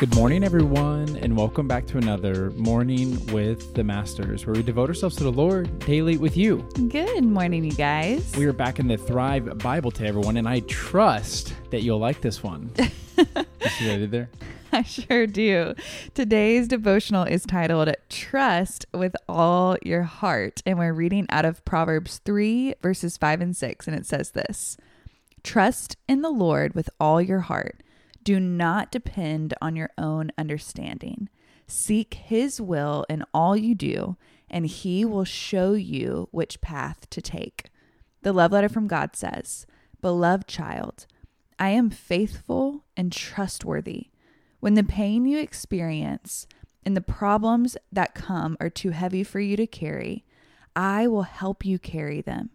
Good morning, everyone, and welcome back to another Morning with the Masters, where we devote ourselves to the Lord daily with you. Good morning, you guys. We are back in the Thrive Bible to everyone, and I trust that you'll like this one. you see what I did there? I sure do. Today's devotional is titled Trust with All Your Heart, and we're reading out of Proverbs 3, verses 5 and 6, and it says this Trust in the Lord with all your heart do not depend on your own understanding. Seek His will in all you do, and He will show you which path to take. The love letter from God says, Beloved child, I am faithful and trustworthy. When the pain you experience and the problems that come are too heavy for you to carry, I will help you carry them.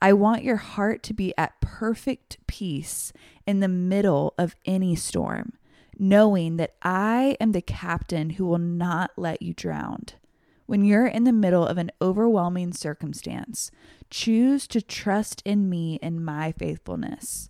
I want your heart to be at perfect peace in the middle of any storm, knowing that I am the captain who will not let you drown. When you're in the middle of an overwhelming circumstance, choose to trust in me and my faithfulness.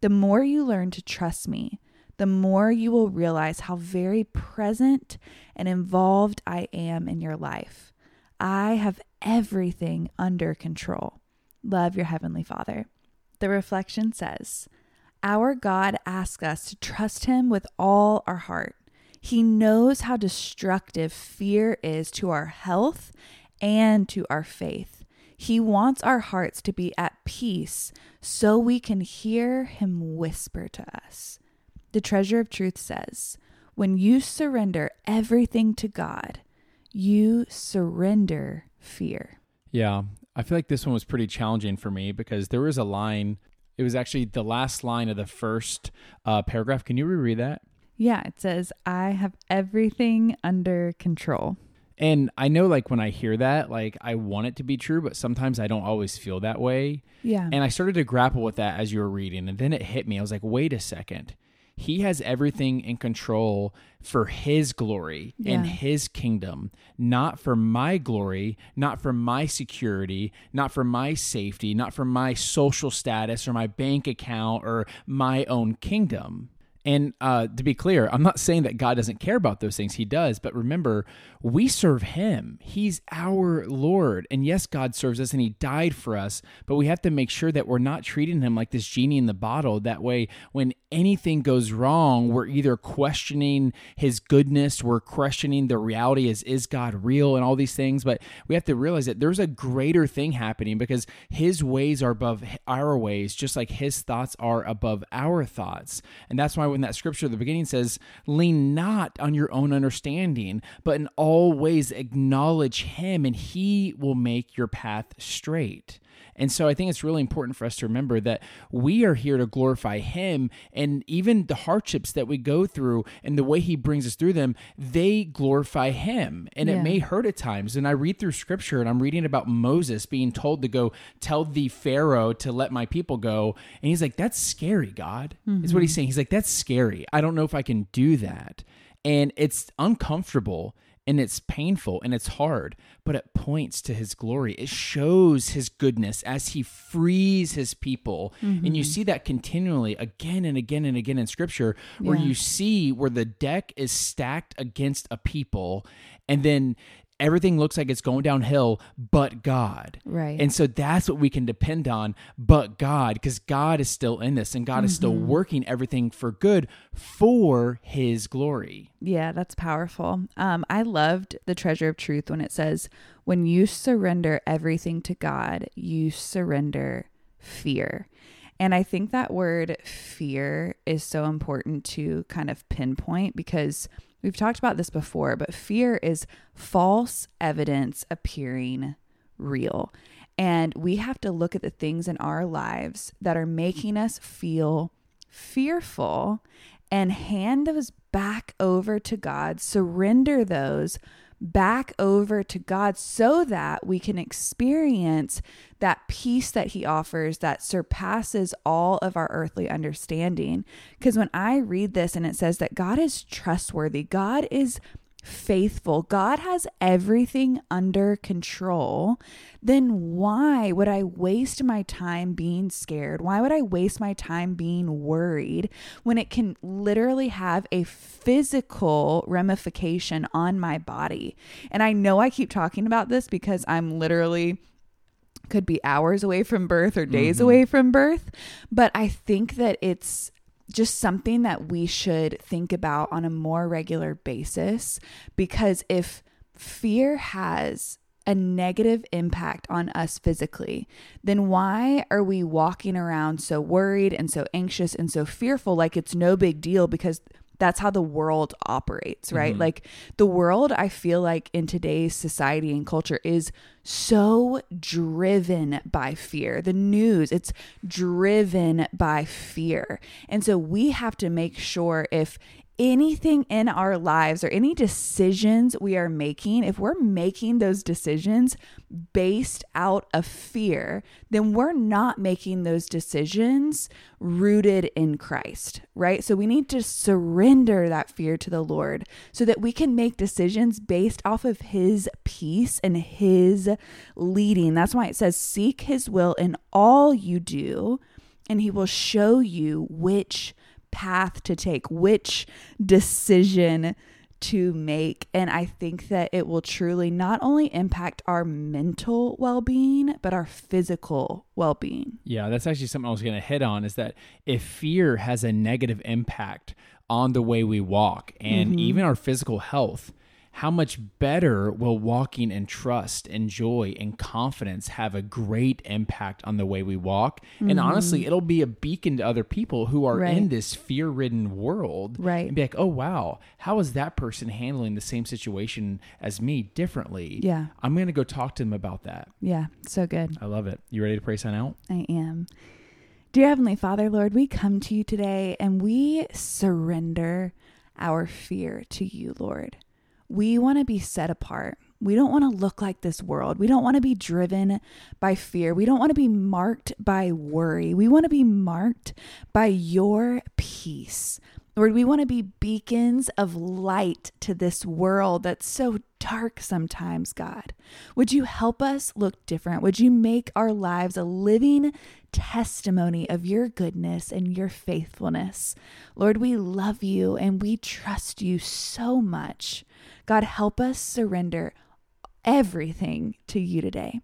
The more you learn to trust me, the more you will realize how very present and involved I am in your life. I have everything under control. Love your Heavenly Father. The reflection says, Our God asks us to trust Him with all our heart. He knows how destructive fear is to our health and to our faith. He wants our hearts to be at peace so we can hear Him whisper to us. The treasure of truth says, When you surrender everything to God, you surrender fear. Yeah, I feel like this one was pretty challenging for me because there was a line. It was actually the last line of the first uh, paragraph. Can you reread that? Yeah, it says, I have everything under control. And I know, like, when I hear that, like, I want it to be true, but sometimes I don't always feel that way. Yeah. And I started to grapple with that as you were reading. And then it hit me. I was like, wait a second. He has everything in control for his glory yeah. and his kingdom, not for my glory, not for my security, not for my safety, not for my social status or my bank account or my own kingdom. And uh, to be clear, I'm not saying that God doesn't care about those things. He does. But remember, we serve Him. He's our Lord. And yes, God serves us and He died for us. But we have to make sure that we're not treating Him like this genie in the bottle. That way, when anything goes wrong, we're either questioning His goodness, we're questioning the reality is, is God real and all these things. But we have to realize that there's a greater thing happening because His ways are above our ways, just like His thoughts are above our thoughts. And that's why when that scripture at the beginning says, lean not on your own understanding, but in all ways acknowledge him and he will make your path straight. And so I think it's really important for us to remember that we are here to glorify Him. And even the hardships that we go through and the way He brings us through them, they glorify Him. And yeah. it may hurt at times. And I read through scripture and I'm reading about Moses being told to go tell the Pharaoh to let my people go. And he's like, that's scary, God, mm-hmm. is what he's mm-hmm. saying. He's like, that's scary. I don't know if I can do that. And it's uncomfortable and it's painful and it's hard, but it points to his glory. It shows his goodness as he frees his people. Mm-hmm. And you mm-hmm. see that continually again and again and again in scripture, where yeah. you see where the deck is stacked against a people. And then everything looks like it's going downhill but God. Right. And so that's what we can depend on, but God, because God is still in this and God mm-hmm. is still mm-hmm. working everything for good for his glory. Yeah, that's powerful. Um, I loved the treasure of truth when it says, when you surrender everything to God, you surrender fear. And I think that word fear is so important to kind of pinpoint because We've talked about this before, but fear is false evidence appearing real. And we have to look at the things in our lives that are making us feel fearful and hand those back over to God, surrender those back over to God so that we can experience that peace that He offers that surpasses all of our earthly understanding. Because when I read this and it says that God is trustworthy, God is faithful, God has everything under control, then why would I waste my time being scared? Why would I waste my time being worried when it can literally have a physical ramification on my body? And I know I keep talking about this because I'm literally could be hours away from birth or days mm-hmm. away from birth, but I think that it's just something that we should think about on a more regular basis because if fear has a negative impact on us physically, then why are we walking around so worried and so anxious and so fearful like it's no big deal because that's how the world operates, right? Mm-hmm. Like the world, I feel like in today's society and culture is so driven by fear. The news, it's driven by fear. And so we have to make sure if anything in our lives or any decisions we are making, if we're making those decisions based out of fear, then we're not making those decisions rooted in Christ, right? So we need to surrender that fear to the Lord so that we can make decisions based off of His peace and His leading. That's why it says, Seek His will in all you do, and He will show you which path to take, which decision to make. And I think that it will truly not only impact our mental well being, but our physical well being. Yeah, that's actually something I was going to hit on is that if fear has a negative impact on the way we walk and mm-hmm. even our physical health, how much better will walking in trust and joy and confidence have a great impact on the way we walk? Mm-hmm. And honestly, it'll be a beacon to other people who are right. in this fear ridden world. Right. And be like, oh, wow, how is that person handling the same situation as me differently? Yeah. I'm going to go talk to them about that. Yeah. So good. I love it. You ready to pray sign out? I am. Dear Heavenly Father, Lord, we come to you today and we surrender our fear to you, Lord. We want to be set apart. We don't want to look like this world. We don't want to be driven by fear. We don't want to be marked by worry. We want to be marked by your peace. Lord, we want to be beacons of light to this world that's so dark sometimes, God. Would you help us look different? Would you make our lives a living testimony of your goodness and your faithfulness? Lord, we love you and we trust you so much. God, help us surrender everything to you today.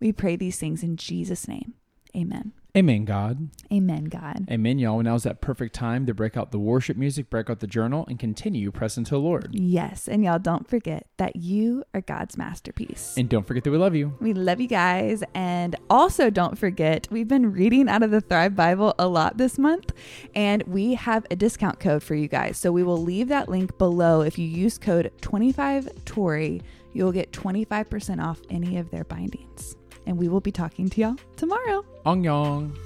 We pray these things in Jesus' name. Amen. Amen, God. Amen, God. Amen, y'all. Now is that perfect time to break out the worship music, break out the journal, and continue pressing to the Lord. Yes. And y'all don't forget that you are God's masterpiece. And don't forget that we love you. We love you guys. And also don't forget, we've been reading out of the Thrive Bible a lot this month, and we have a discount code for you guys. So we will leave that link below. If you use code 25Tori, you'll get 25% off any of their bindings and we will be talking to y'all tomorrow. Ong Yong.